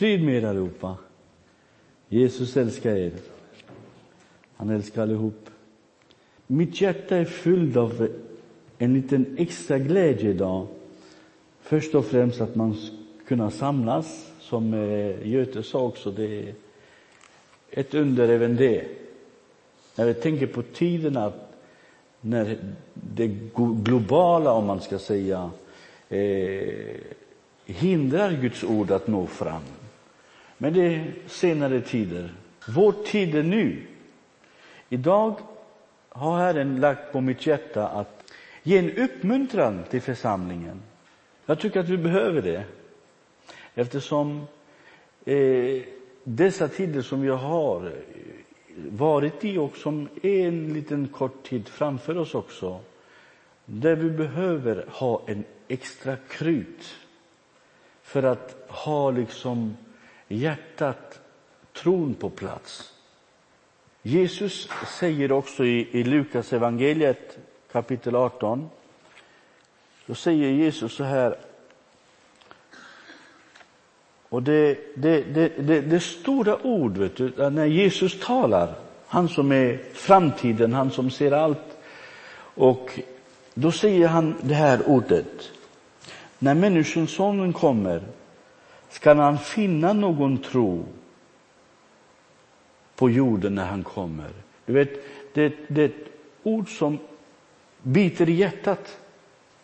Frid med er allihopa. Jesus älskar er. Han älskar allihop. Mitt hjärta är fyllt av en liten extra glädje idag. Först och främst att man kunna samlas, som eh, Göte sa också, det är ett under även det. När vi tänker på tiderna när det globala, om man ska säga, eh, hindrar Guds ord att nå fram. Men det är senare tider. Vår tid är nu. Idag har Herren lagt på mitt hjärta att ge en uppmuntran till församlingen. Jag tycker att vi behöver det. Eftersom eh, dessa tider som vi har varit i och som är en liten kort tid framför oss också, där vi behöver ha en extra krut för att ha liksom hjärtat, tron på plats. Jesus säger också i, i Lukas evangeliet kapitel 18, då säger Jesus så här, och det, det, det, det, det stora ord, vet du, när Jesus talar, han som är framtiden, han som ser allt. Och då säger han det här ordet. När Människosonen kommer ska han finna någon tro på jorden när han kommer. Du vet, det, det är ett ord som biter i hjärtat.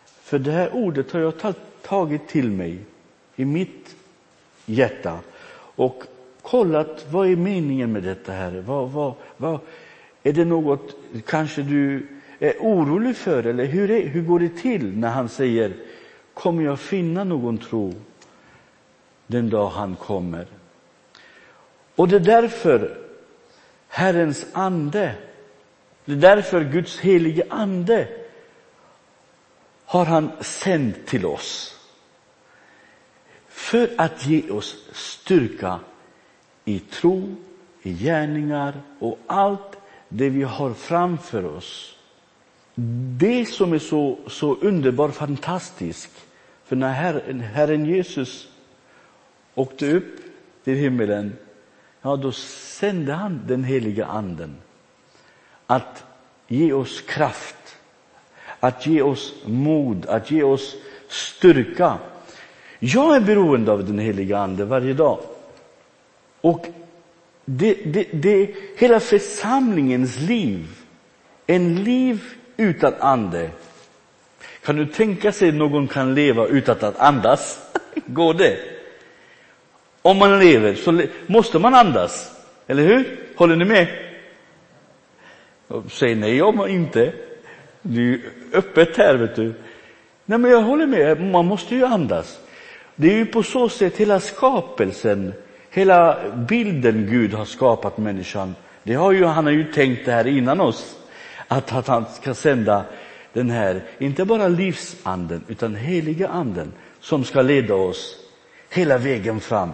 För det här ordet har jag tagit till mig i mitt hjärta och kollat vad är meningen med detta här. Vad, vad, vad, är det något kanske du är orolig för eller hur, är, hur går det till när han säger kommer jag finna någon tro den dag han kommer? Och det är därför Herrens ande, det är därför Guds helige ande har han sänt till oss för att ge oss styrka i tro, i gärningar och allt det vi har framför oss. Det som är så, så underbart fantastiskt, för när Herren, Herren Jesus åkte upp till himmelen, ja, då sände han den heliga anden att ge oss kraft, att ge oss mod, att ge oss styrka jag är beroende av den heliga Ande varje dag. Och det, det, det, hela församlingens liv, en liv utan ande. Kan du tänka sig att någon kan leva utan att andas? Går det? Om man lever så måste man andas, eller hur? Håller ni med? Säg nej om man inte. Det är ju öppet här, vet du. Nej, men jag håller med, man måste ju andas. Det är ju på så sätt hela skapelsen, hela bilden Gud har skapat människan. Det har ju, han har ju tänkt det här innan oss, att, att han ska sända den här, inte bara livsanden, utan heliga anden som ska leda oss hela vägen fram.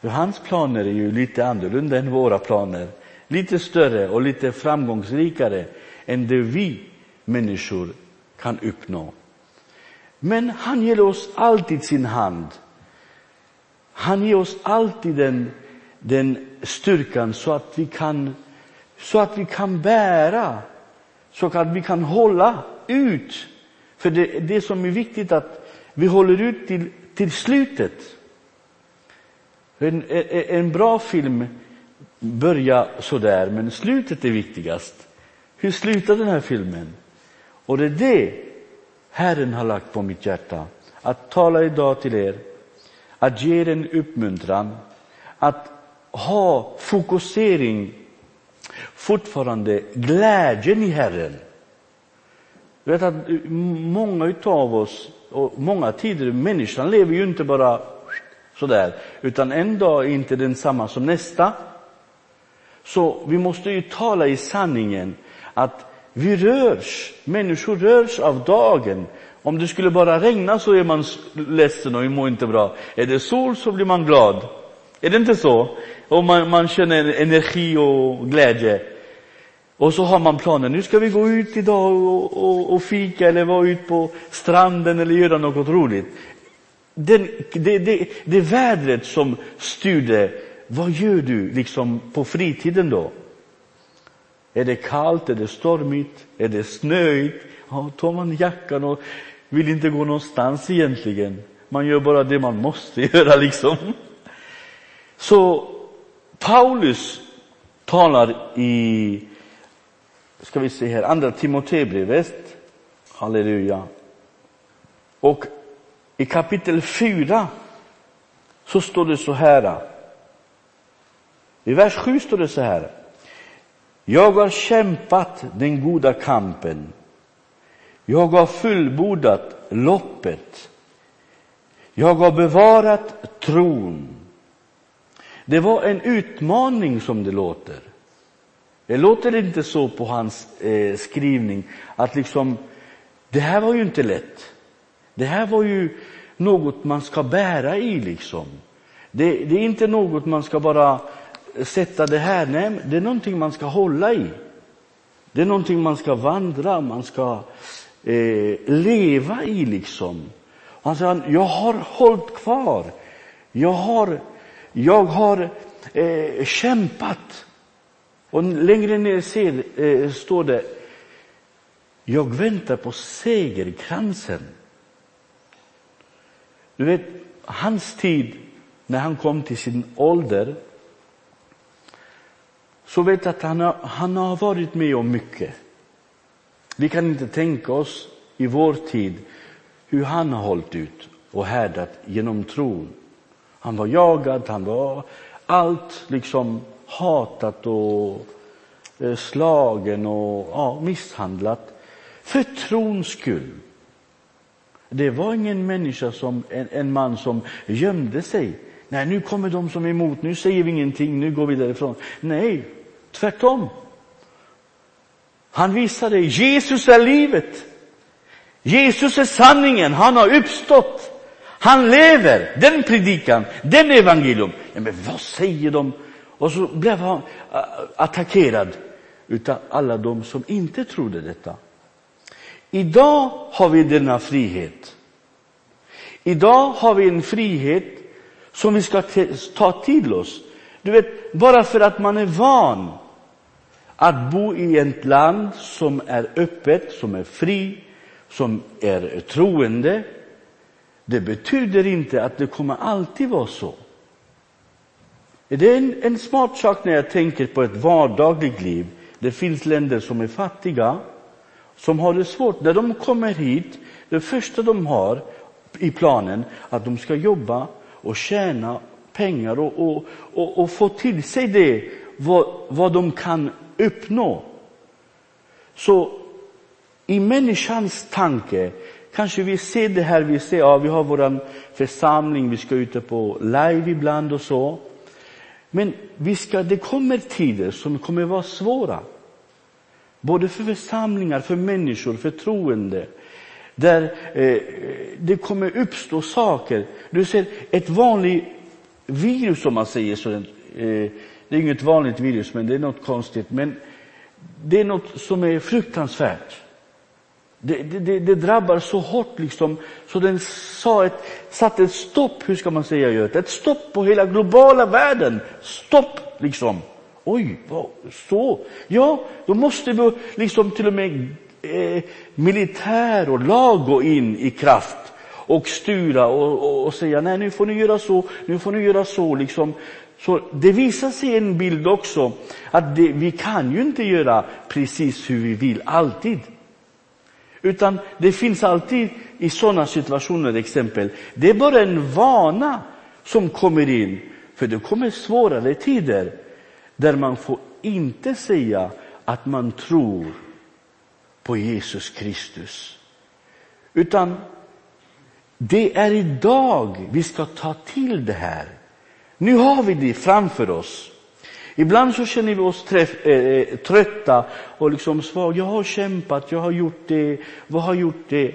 För hans planer är ju lite annorlunda än våra planer. Lite större och lite framgångsrikare än det vi människor kan uppnå. Men han ger oss alltid sin hand. Han ger oss alltid den, den styrkan så att vi kan så att vi kan bära, så att vi kan hålla ut. För det, det som är viktigt att vi håller ut till, till slutet. En, en bra film börjar sådär, men slutet är viktigast. Hur slutar den här filmen? Och det är det Herren har lagt på mitt hjärta att tala idag till er, att ge er en uppmuntran, att ha fokusering, fortfarande glädjen i Herren. Du vet att många av oss, och många tider, människan lever ju inte bara sådär, utan en dag är inte densamma som nästa. Så vi måste ju tala i sanningen att vi rörs, människor rörs av dagen. Om det skulle bara regna så är man ledsen och mår inte bra. Är det sol så blir man glad. Är det inte så? Och man, man känner energi och glädje. Och så har man planer, nu ska vi gå ut idag och, och, och fika eller vara ute på stranden eller göra något roligt den, det, det, det vädret som styrde, vad gör du liksom på fritiden då? Är det kallt, är det stormigt, är det snöigt? Ja, tar man jackan och vill inte gå någonstans egentligen. Man gör bara det man måste göra liksom. Så Paulus talar i, ska vi se här, andra Timoteusbrevet, halleluja. Och i kapitel 4 så står det så här. I vers 7 står det så här. Jag har kämpat den goda kampen. Jag har fullbordat loppet. Jag har bevarat tron. Det var en utmaning som det låter. Det låter inte så på hans eh, skrivning att liksom, det här var ju inte lätt. Det här var ju något man ska bära i liksom. Det, det är inte något man ska bara sätta det här, nej, det är någonting man ska hålla i. Det är någonting man ska vandra, man ska eh, leva i liksom. Alltså, han säger, jag har hållit kvar. Jag har, jag har eh, kämpat. Och längre ner ser, eh, står det, jag väntar på segerkransen. Du vet, hans tid, när han kom till sin ålder, så vet att han har, han har varit med om mycket. Vi kan inte tänka oss i vår tid hur han har hållit ut och härdat genom tron. Han var jagad, han var allt liksom hatat och eh, slagen och ja, misshandlat för trons skull. Det var ingen människa som, en, en man som gömde sig. Nej, nu kommer de som är emot, nu säger vi ingenting, nu går vi därifrån. Nej, tvärtom. Han visade, Jesus är livet. Jesus är sanningen, han har uppstått. Han lever, den predikan, den evangelium. Ja, men vad säger de? Och så blev han äh, attackerad utav alla de som inte trodde detta. Idag har vi denna frihet. Idag har vi en frihet som vi ska ta till oss. Du vet, bara för att man är van att bo i ett land som är öppet, som är fri, som är troende, det betyder inte att det kommer alltid vara så. Det är en, en smart sak när jag tänker på ett vardagligt liv. Det finns länder som är fattiga, som har det svårt. När de kommer hit, det första de har i planen, att de ska jobba och tjäna pengar och, och, och, och få till sig det, vad, vad de kan uppnå. Så i människans tanke, kanske vi ser det här, vi ser, ja, vi har vår församling, vi ska ut på live ibland och så. Men vi ska, det kommer tider som kommer vara svåra. Både för församlingar, för människor, för troende. Där eh, det kommer uppstå saker. Du ser, ett vanligt virus om man säger så. Eh, det är inget vanligt virus, men det är något konstigt. Men det är något som är fruktansvärt. Det, det, det, drabbar så hårt liksom, så den sa ett, satte ett stopp, hur ska man säga Ett stopp på hela globala världen. Stopp liksom. Oj, vad, så? Ja, då måste vi liksom till och med eh, militär och lag gå in i kraft och styra och, och, och, säga nej, nu får ni göra så, nu får ni göra så. Liksom. Så det visar sig en bild också att det, vi kan ju inte göra precis hur vi vill alltid. Utan det finns alltid i sådana situationer exempel, det är bara en vana som kommer in. För det kommer svårare tider där man får inte säga att man tror på Jesus Kristus. Utan det är idag vi ska ta till det här. Nu har vi det framför oss. Ibland så känner vi oss träff, äh, trötta och liksom svaga. Jag har kämpat, jag har gjort det, vad har gjort det?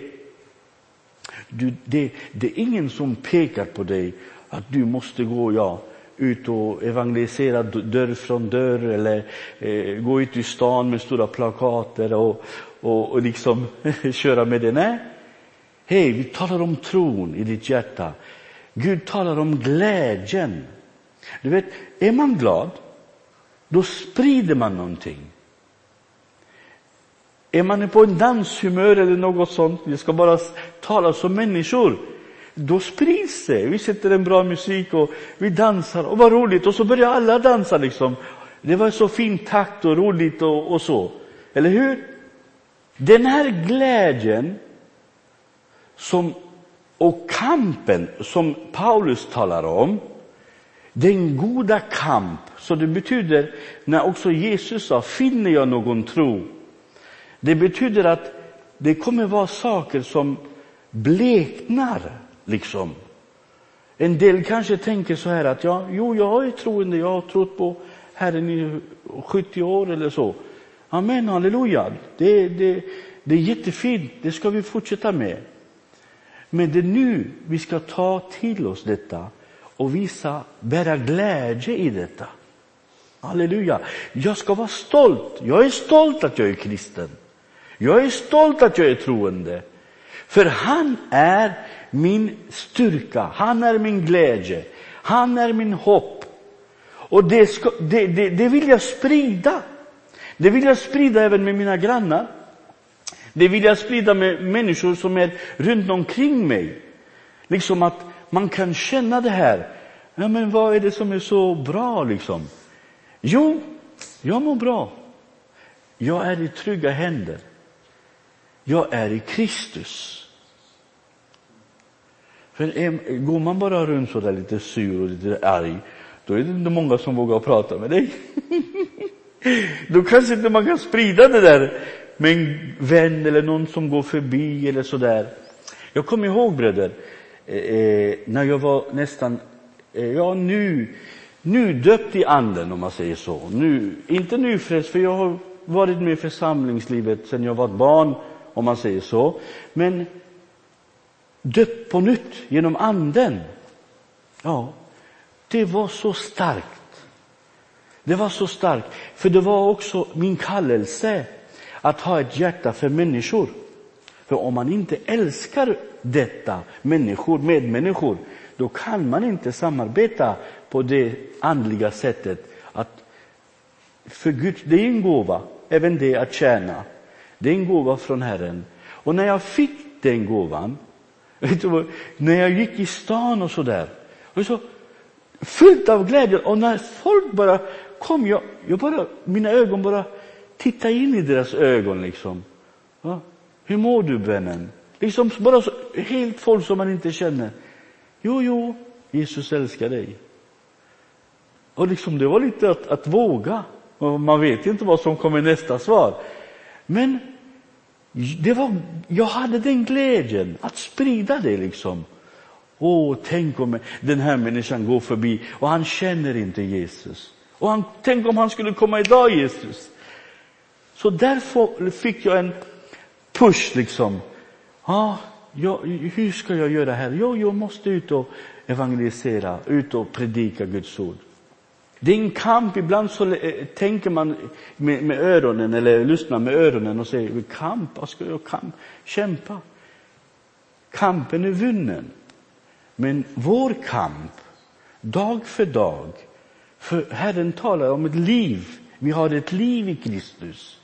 Du, det? Det är ingen som pekar på dig att du måste gå, ja, ut och evangelisera dörr från dörr eller eh, gå ut i stan med stora plakater och, och, och liksom köra med det. Nej, Hej, vi talar om tron i ditt hjärta. Gud talar om glädjen. Du vet, är man glad, då sprider man någonting. Är man på en danshumör eller något sånt, vi ska bara tala som människor, då sprids det. Vi sätter en bra musik och vi dansar och vad roligt och så börjar alla dansa liksom. Det var så fin takt och roligt och, och så. Eller hur? Den här glädjen som, och kampen som Paulus talar om, den goda kamp, så det betyder när också Jesus sa, finner jag någon tro? Det betyder att det kommer vara saker som bleknar, liksom. En del kanske tänker så här att ja, jo, jag är troende, jag har trott på Herren i 70 år eller så. Amen, halleluja. Det, det, det är jättefint, det ska vi fortsätta med. Men det är nu vi ska ta till oss detta och visa, bära glädje i detta. Halleluja. Jag ska vara stolt. Jag är stolt att jag är kristen. Jag är stolt att jag är troende. För han är min styrka, han är min glädje, han är min hopp. Och det, ska, det, det, det vill jag sprida. Det vill jag sprida även med mina grannar. Det vill jag sprida med människor som är runt omkring mig. Liksom att man kan känna det här. Ja, men vad är det som är så bra liksom? Jo, jag mår bra. Jag är i trygga händer. Jag är i Kristus. För är, går man bara runt så där lite sur och lite arg, då är det inte många som vågar prata med dig. då kanske inte man kan sprida det där med en vän eller någon som går förbi eller så där. Jag kommer ihåg bröder, eh, eh, när jag var nästan, eh, ja nu, nu döpt i anden om man säger så. Nu, inte nyfrälst, för jag har varit med i församlingslivet sedan jag var barn om man säger så. Men döpt på nytt genom anden. Ja, det var så starkt. Det var så starkt, för det var också min kallelse att ha ett hjärta för människor. För om man inte älskar detta, människor, medmänniskor, då kan man inte samarbeta på det andliga sättet. Att för Gud, det är en gåva, även det att tjäna. Det är en gåva från Herren. Och när jag fick den gåvan, vet du, när jag gick i stan och så där, och så fyllt av glädje. Och när folk bara kom, jag, jag bara, mina ögon bara tittade in i deras ögon. liksom. Ja, hur mår du, vännen? Liksom bara så, helt folk som man inte känner. Jo, jo, Jesus älskar dig. Och liksom det var lite att, att våga. Man vet inte vad som kommer nästa svar. Men det var, jag hade den glädjen att sprida det liksom. Åh, tänk om den här människan går förbi och han känner inte Jesus. Och han, tänk om han skulle komma idag, Jesus. Så därför fick jag en push liksom. Ah, ja, hur ska jag göra här? Jo, jag måste ut och evangelisera, ut och predika Guds ord. Det är en kamp, ibland så eh, tänker man med, med öronen eller lyssnar med öronen och säger kamp, vad ska jag kamp? kämpa? Kampen är vunnen. Men vår kamp, dag för dag, för Herren talar om ett liv. Vi har ett liv i Kristus.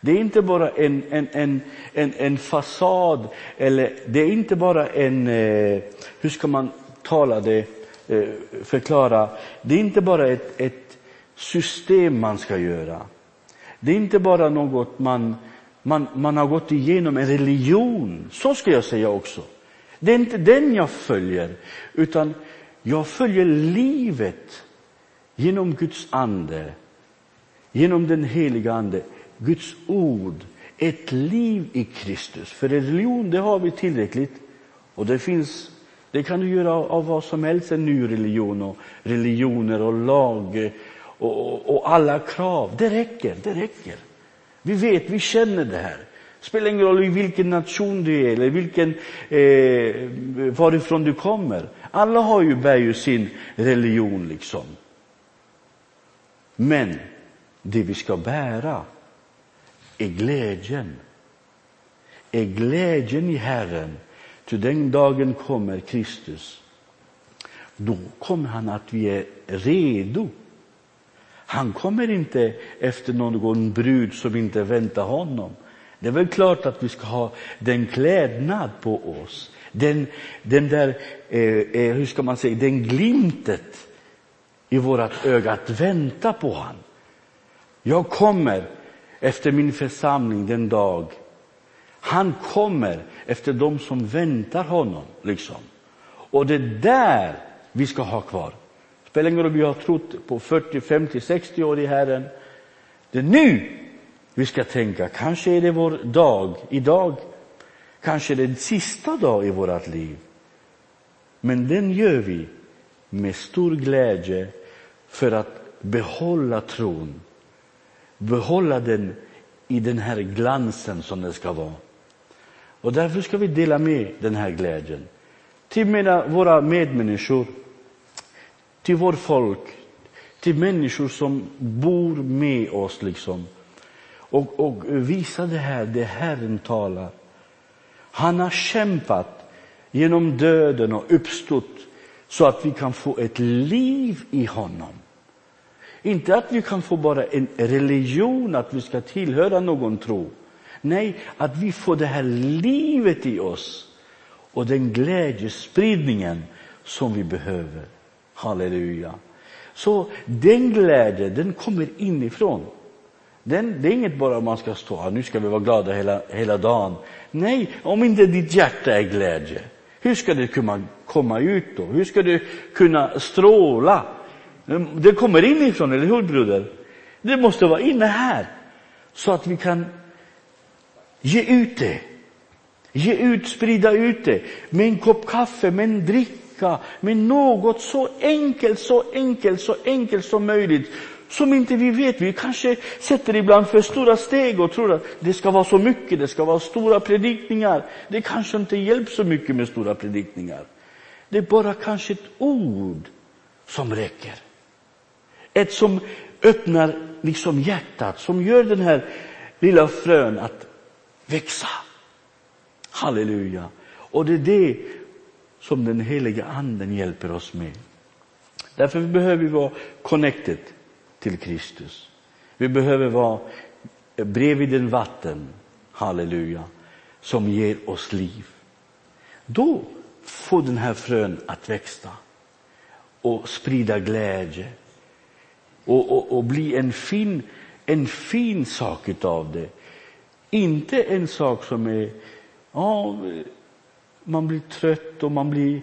Det är inte bara en, en, en, en, en fasad, eller det är inte bara en, eh, hur ska man tala det, Eh, förklara, det är inte bara ett, ett system man ska göra. Det är inte bara något man, man, man har gått igenom, en religion. Så ska jag säga också. Det är inte den jag följer, utan jag följer livet genom Guds ande, genom den heliga Ande, Guds ord, ett liv i Kristus. För religion, det har vi tillräckligt. Och det finns, det kan du göra av vad som helst, en ny religion och religioner och lag och, och, och alla krav. Det räcker, det räcker. Vi vet, vi känner det här. spelar ingen roll i vilken nation du är eller vilken, eh, varifrån du kommer. Alla har ju, bär ju sin religion liksom. Men det vi ska bära är glädjen. Är glädjen i Herren. Ty den dagen kommer Kristus. Då kommer han att vi är redo. Han kommer inte efter någon brud som inte väntar honom. Det är väl klart att vi ska ha den klädnad på oss. Den, den där, eh, eh hur ska man säga, den glimtet i vårt öga att vänta på han. Jag kommer efter min församling den dag han kommer efter dem som väntar honom. liksom. Och det är där vi ska ha kvar. Spelar ingen roll om vi har trott på 40, 50, 60 år i Herren. Det är nu vi ska tänka, kanske är det vår dag idag. Kanske är det den sista dag i vårt liv. Men den gör vi med stor glädje för att behålla tron. Behålla den i den här glansen som den ska vara. Och därför ska vi dela med den här glädjen till mina, våra medmänniskor, till vårt folk, till människor som bor med oss. liksom. Och, och visa det här, det Herren talar. Han har kämpat genom döden och uppstått så att vi kan få ett liv i honom. Inte att vi kan få bara en religion, att vi ska tillhöra någon tro. Nej, att vi får det här livet i oss och den glädjespridningen som vi behöver. Halleluja. Så den glädjen, den kommer inifrån. Den, det är inget bara man ska stå nu ska vi vara glada hela, hela dagen. Nej, om inte ditt hjärta är glädje, hur ska det kunna komma ut då? Hur ska det kunna stråla? Mm, det kommer inifrån, eller hur broder? Det måste vara inne här, så att vi kan Ge ut det. Ge ut, sprida ut det med en kopp kaffe, med en dricka, med något så enkelt, så enkelt, så enkelt som möjligt som inte vi vet. Vi kanske sätter ibland för stora steg och tror att det ska vara så mycket, det ska vara stora predikningar. Det kanske inte hjälper så mycket med stora predikningar. Det är bara kanske ett ord som räcker. Ett som öppnar liksom hjärtat, som gör den här lilla frön att växa. Halleluja. Och det är det som den heliga anden hjälper oss med. Därför behöver vi vara connected till Kristus. Vi behöver vara bredvid den vatten, halleluja, som ger oss liv. Då får den här frön att växa och sprida glädje och, och, och bli en fin, en fin sak utav det inte en sak som är, ja, man blir trött och man blir,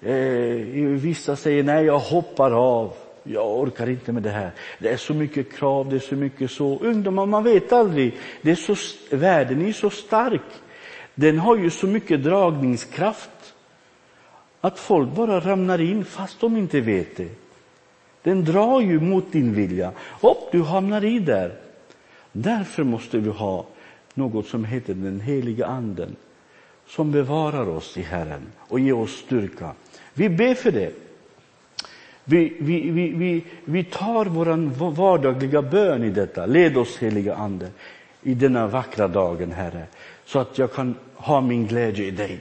eh, vissa säger nej, jag hoppar av. Jag orkar inte med det här. Det är så mycket krav, det är så mycket så. Ungdomar, man vet aldrig. Det är så, världen är så stark. Den har ju så mycket dragningskraft att folk bara ramlar in fast de inte vet det. Den drar ju mot din vilja. Och du hamnar i där. Därför måste vi ha något som heter den heliga anden som bevarar oss i Herren och ger oss styrka. Vi ber för det. Vi, vi, vi, vi, vi tar vår vardagliga bön i detta. Led oss, heliga Ande, i denna vackra dagen, Herre, så att jag kan ha min glädje i dig.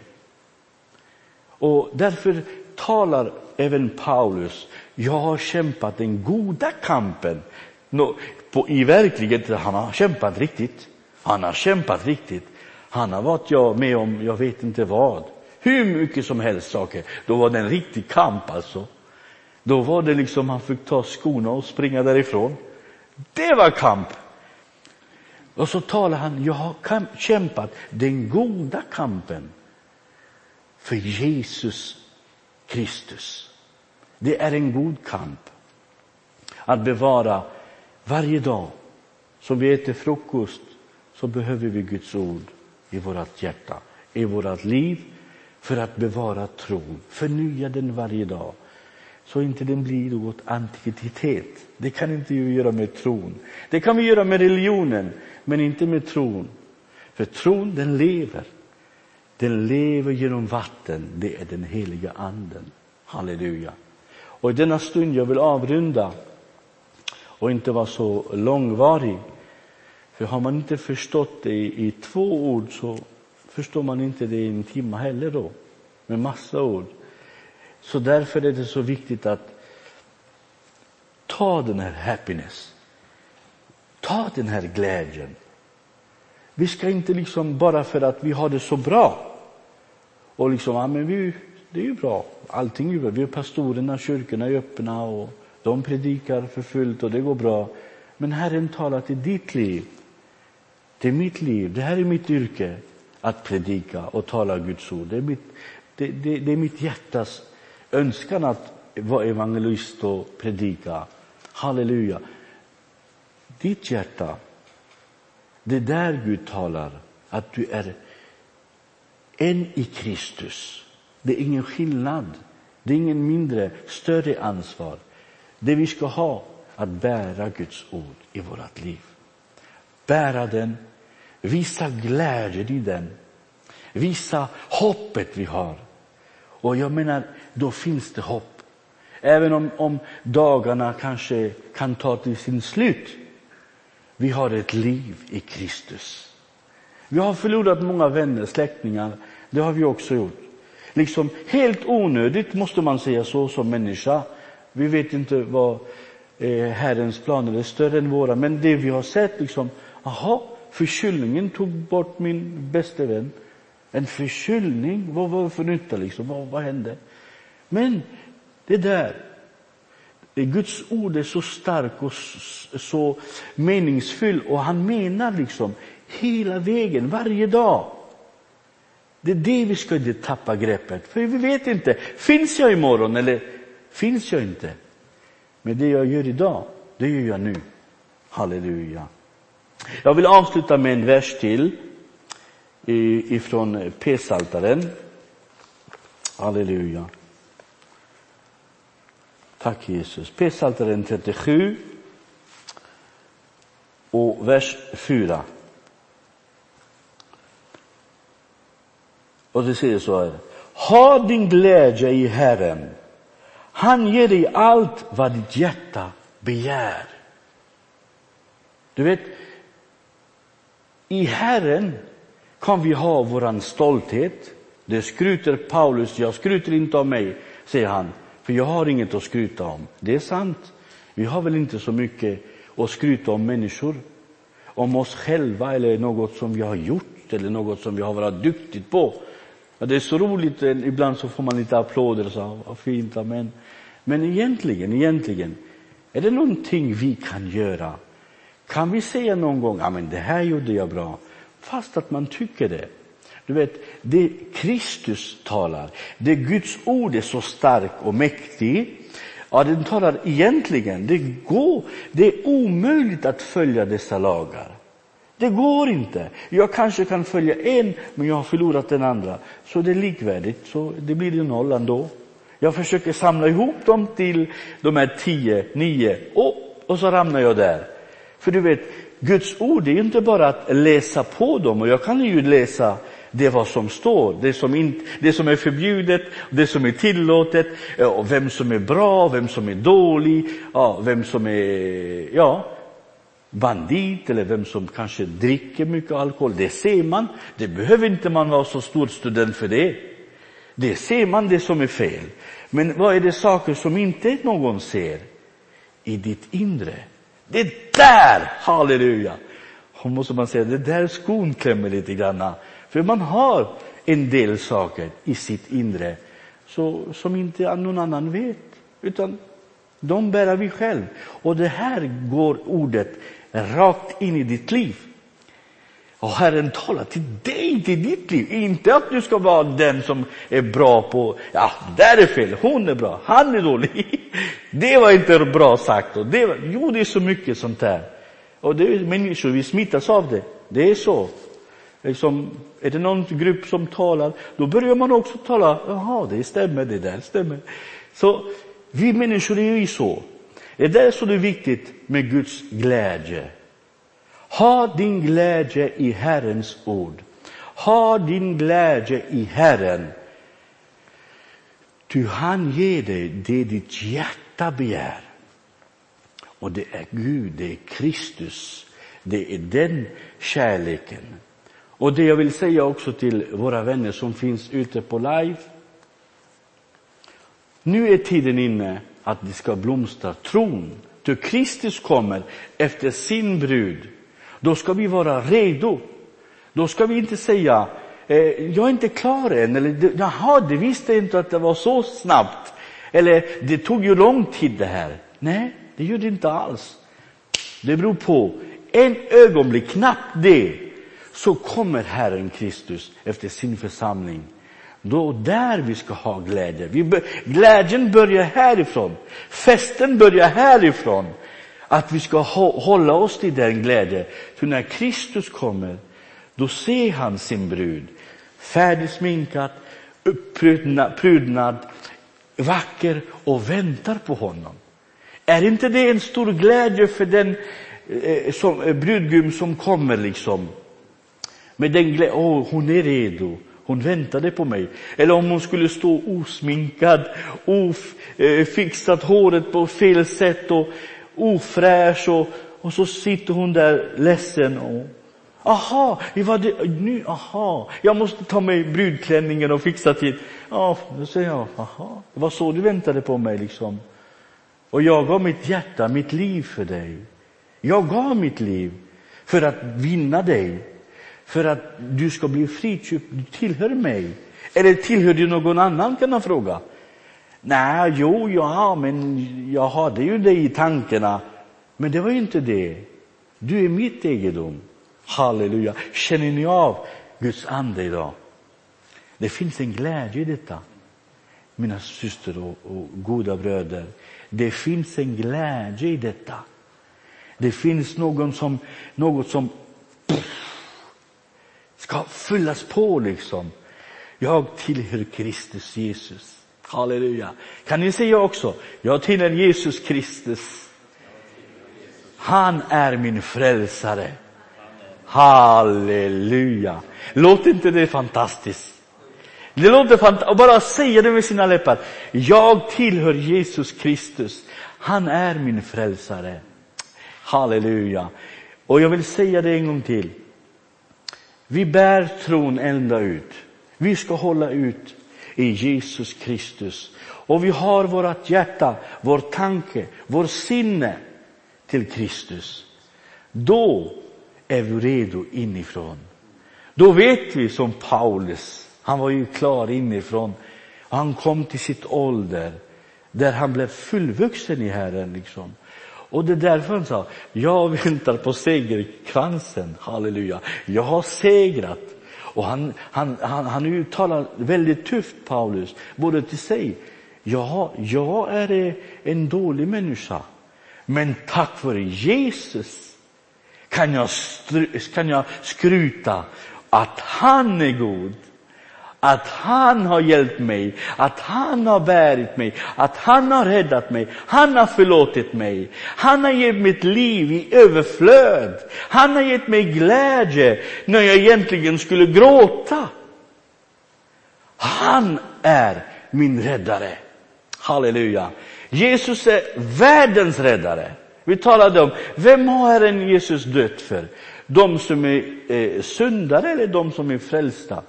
Och därför talar även Paulus, jag har kämpat den goda kampen. No, på, I verkligheten, han har kämpat riktigt. Han har kämpat riktigt. Han har varit jag med om, jag vet inte vad. Hur mycket som helst saker. Då var det en riktig kamp alltså. Då var det liksom, han fick ta skorna och springa därifrån. Det var kamp. Och så talar han, jag har kämpat den goda kampen för Jesus Kristus. Det är en god kamp. Att bevara varje dag som vi äter frukost så behöver vi Guds ord i vårt hjärta, i vårt liv för att bevara tron, förnya den varje dag så inte den blir något antikvitet. Det kan inte vi göra med tron. Det kan vi göra med religionen, men inte med tron. För tron, den lever. Den lever genom vatten, det är den heliga anden. Halleluja. Och i denna stund jag vill avrunda och inte vara så långvarig för har man inte förstått det i, i två ord så förstår man inte det i en timme heller då. med massa ord. Så därför är det så viktigt att ta den här happiness. Ta den här glädjen. Vi ska inte liksom bara för att vi har det så bra och liksom, ja men vi, det är ju bra, allting är ju bra. Vi är pastorerna, kyrkorna är öppna och de predikar för fullt och det går bra. Men Herren talar till ditt liv. Det är mitt liv, det här är mitt yrke att predika och tala Guds ord. Det är mitt, det, det, det är mitt hjärtas önskan att vara evangelist och predika. Halleluja. Ditt hjärta, det är där Gud talar, att du är en i Kristus. Det är ingen skillnad. Det är ingen mindre, större ansvar. Det vi ska ha, att bära Guds ord i vårt liv. Bära den, visa glädjen i den, visa hoppet vi har. Och jag menar, då finns det hopp. Även om, om dagarna kanske kan ta till sin slut. Vi har ett liv i Kristus. Vi har förlorat många vänner, släktingar. Det har vi också gjort. Liksom helt onödigt måste man säga så som människa. Vi vet inte vad eh, Herrens planer är större än våra, men det vi har sett liksom, Jaha, förkylningen tog bort min bäste vän. En förkylning, vad var det för nytta liksom? Vad, vad hände? Men det där, Guds ord är så stark och så meningsfull och han menar liksom hela vägen, varje dag. Det är det vi ska inte tappa greppet, för vi vet inte, finns jag imorgon eller finns jag inte? Men det jag gör idag, det gör jag nu. Halleluja. Jag vill avsluta med en vers till ifrån P-saltaren. Halleluja. Tack Jesus. P-saltaren 37 och vers 4. Och det säger så här. Ha din glädje i Herren. Han ger dig allt vad ditt hjärta begär. Du vet, i Herren kan vi ha våran stolthet. Det skryter Paulus, jag skryter inte om mig, säger han, för jag har inget att skryta om. Det är sant. Vi har väl inte så mycket att skryta om människor, om oss själva eller något som vi har gjort eller något som vi har varit duktigt på. Det är så roligt, eh, ibland så får man lite applåder, så, vad fint, amen. Men egentligen, egentligen, är det någonting vi kan göra? Kan vi säga någon gång, ja men det här gjorde jag bra, fast att man tycker det. Du vet, det Kristus talar, det Guds ord är så stark och mäktig, ja den talar egentligen, det går, det är omöjligt att följa dessa lagar. Det går inte. Jag kanske kan följa en, men jag har förlorat den andra. Så det är likvärdigt, så det blir ju noll ändå. Jag försöker samla ihop dem till de här tio, nio, och, och så ramlar jag där. För du vet, Guds ord är inte bara att läsa på dem, och jag kan ju läsa det vad som står, det som, in, det som är förbjudet, det som är tillåtet, och vem som är bra, vem som är dålig, ja, vem som är, ja, bandit eller vem som kanske dricker mycket alkohol. Det ser man. Det behöver inte man vara så stor student för det. Det ser man det som är fel. Men vad är det saker som inte någon ser? I ditt inre. Det är där, halleluja, måste man säga, det är där skon klämmer lite grann. För man har en del saker i sitt inre så, som inte någon annan vet, utan de bär vi själv. Och det här går ordet rakt in i ditt liv. Och Herren talar till dig, till ditt liv. Inte att du ska vara den som är bra på, ja, där är fel, hon är bra, han är dålig. Det var inte bra sagt. Och det var, jo, det är så mycket sånt där. Och det är människor, vi smittas av det. Det är så. Liksom, är det någon grupp som talar, då börjar man också tala, jaha, det stämmer, det där stämmer. Så vi människor är ju så. Det är därför det är viktigt med Guds glädje. Ha din glädje i Herrens ord. Ha din glädje i Herren. Ty han ger dig det ditt hjärta begär. Och det är Gud, det är Kristus. Det är den kärleken. Och det jag vill säga också till våra vänner som finns ute på live, Nu är tiden inne att det ska blomstra tron. ty Kristus kommer efter sin brud, då ska vi vara redo. Då ska vi inte säga, eh, jag är inte klar än, eller jaha, det visste jag inte att det var så snabbt. Eller det tog ju lång tid det här. Nej, det gör det inte alls. Det beror på, en ögonblick, knappt det, så kommer Herren Kristus efter sin församling. Då där vi ska ha glädje. Vi bör, glädjen börjar härifrån. Festen börjar härifrån. Att vi ska hålla oss till den glädjen. För när Kristus kommer, då ser han sin brud färdigsminkad, prydnad, vacker och väntar på honom. Är inte det en stor glädje för den eh, som, eh, brudgum som kommer liksom? Med den glädjen, oh, hon är redo, hon väntade på mig. Eller om hon skulle stå osminkad, ofixat eh, håret på fel sätt och ofräsch och, och så sitter hon där ledsen. Och, aha, var det, nu, aha, jag måste ta mig brudklänningen och fixa till. Ja, då säger jag, aha, det var så du väntade på mig liksom. Och jag gav mitt hjärta, mitt liv för dig. Jag gav mitt liv för att vinna dig för att du ska bli friköpt. Du tillhör mig. Eller tillhör du någon annan kan man fråga. Nej, jo, ja, men jag hade ju det i tankarna. Men det var ju inte det. Du är mitt egendom. Halleluja. Känner ni av Guds ande idag? Det finns en glädje i detta, mina systrar och, och goda bröder. Det finns en glädje i detta. Det finns någon som, något som pff, ska fyllas på liksom. Jag tillhör Kristus Jesus. Halleluja. Kan ni säga också, jag tillhör Jesus Kristus. Han är min frälsare. Halleluja. Låter inte det fantastiskt? Det låter fantastiskt, och bara säga det med sina läppar. Jag tillhör Jesus Kristus. Han är min frälsare. Halleluja. Och jag vill säga det en gång till. Vi bär tron ända ut. Vi ska hålla ut i Jesus Kristus. Och vi har vårt hjärta, vår tanke, vår sinne till Kristus. Då är vi redo inifrån. Då vet vi som Paulus, han var ju klar inifrån. Han kom till sitt ålder där han blev fullvuxen i Herren. Liksom. Och det är därför han sa, jag väntar på segerkransen, halleluja. Jag har segrat. Och han, han, han, han uttalar väldigt tufft, Paulus, både till sig. Ja, jag är en dålig människa, men tack vare Jesus kan jag, kan jag skryta att han är god att han har hjälpt mig, att han har bärit mig, att han har räddat mig, han har förlåtit mig. Han har gett mitt liv i överflöd. Han har gett mig glädje när jag egentligen skulle gråta. Han är min räddare. Halleluja. Jesus är världens räddare. Vi talade om, vem har Herren Jesus dött för? De som är eh, syndare eller de som är frälsta?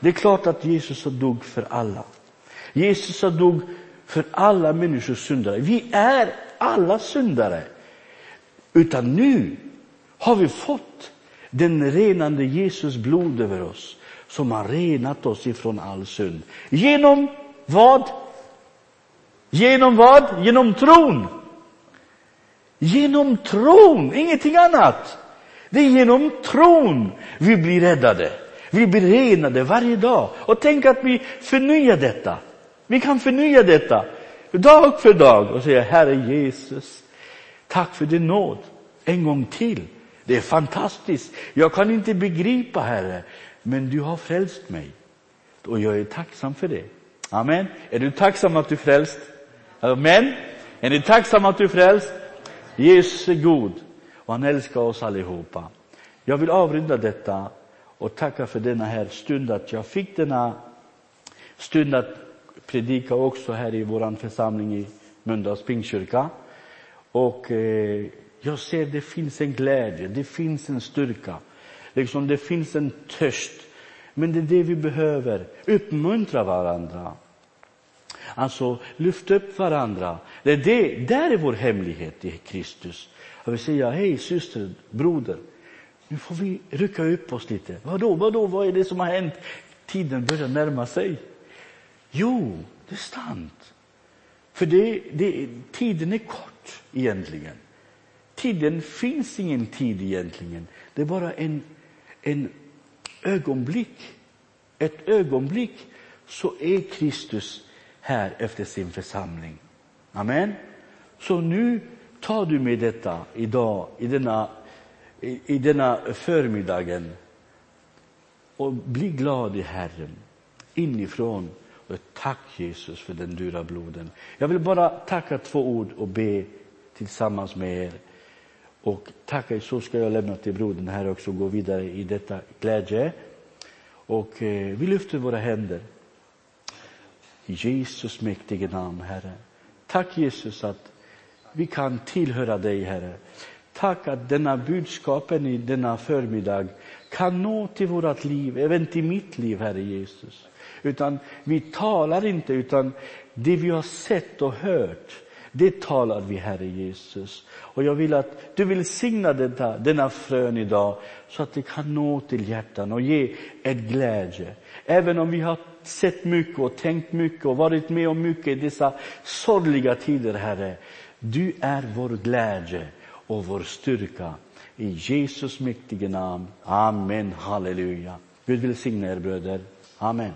Det är klart att Jesus har dog för alla. Jesus har dog för alla människors syndare. Vi är alla syndare. Utan nu har vi fått den renande Jesus blod över oss som har renat oss ifrån all synd. Genom vad? Genom vad? Genom tron. Genom tron, ingenting annat. Det är genom tron vi blir räddade. Vi blir renade varje dag. Och tänk att vi förnyar detta. Vi kan förnya detta dag för dag och säga Herre Jesus, tack för din nåd. En gång till. Det är fantastiskt. Jag kan inte begripa Herre, men du har frälst mig. Och jag är tacksam för det. Amen. Är du tacksam att du är frälst? Amen. Är ni tacksamma att du är frälst? Jesus är god och han älskar oss allihopa. Jag vill avrunda detta och tacka för denna här stund, att jag fick denna stund att predika också här i vår församling i Mölndals pingstkyrka. Och eh, jag ser det finns en glädje, det finns en styrka, liksom det finns en törst. Men det är det vi behöver, uppmuntra varandra. Alltså, lyft upp varandra. Det är det, där är vår hemlighet i Kristus. Jag vill säga, hej syster, broder, nu får vi rycka upp oss lite. Vadå, vadå, vad är det som har hänt? Tiden börjar närma sig. Jo, det är sant. För det, det, tiden är kort egentligen. Tiden finns ingen tid egentligen. Det är bara en, en ögonblick. Ett ögonblick så är Kristus här efter sin församling. Amen. Så nu tar du med detta idag, i denna, i, i denna förmiddagen och bli glad i Herren inifrån. Och tack Jesus för den dyra bloden. Jag vill bara tacka två ord och be tillsammans med er. Och tacka, så ska jag lämna till brodern här också och gå vidare i detta glädje. Och eh, vi lyfter våra händer. I Jesus mäktige namn, Herre. Tack Jesus att vi kan tillhöra dig, Herre. Tack att denna budskapen i denna förmiddag kan nå till vårt liv, även till mitt liv, Herre Jesus. Utan vi talar inte, utan det vi har sett och hört, det talar vi, Herre Jesus. Och jag vill att du vill signa detta, denna frön idag, så att det kan nå till hjärtan och ge ett glädje. Även om vi har sett mycket och tänkt mycket och varit med om mycket i dessa sorgliga tider, Herre. Du är vår glädje och vår styrka. I Jesus mäktige namn. Amen. Halleluja. Gud välsigne er bröder. Amen.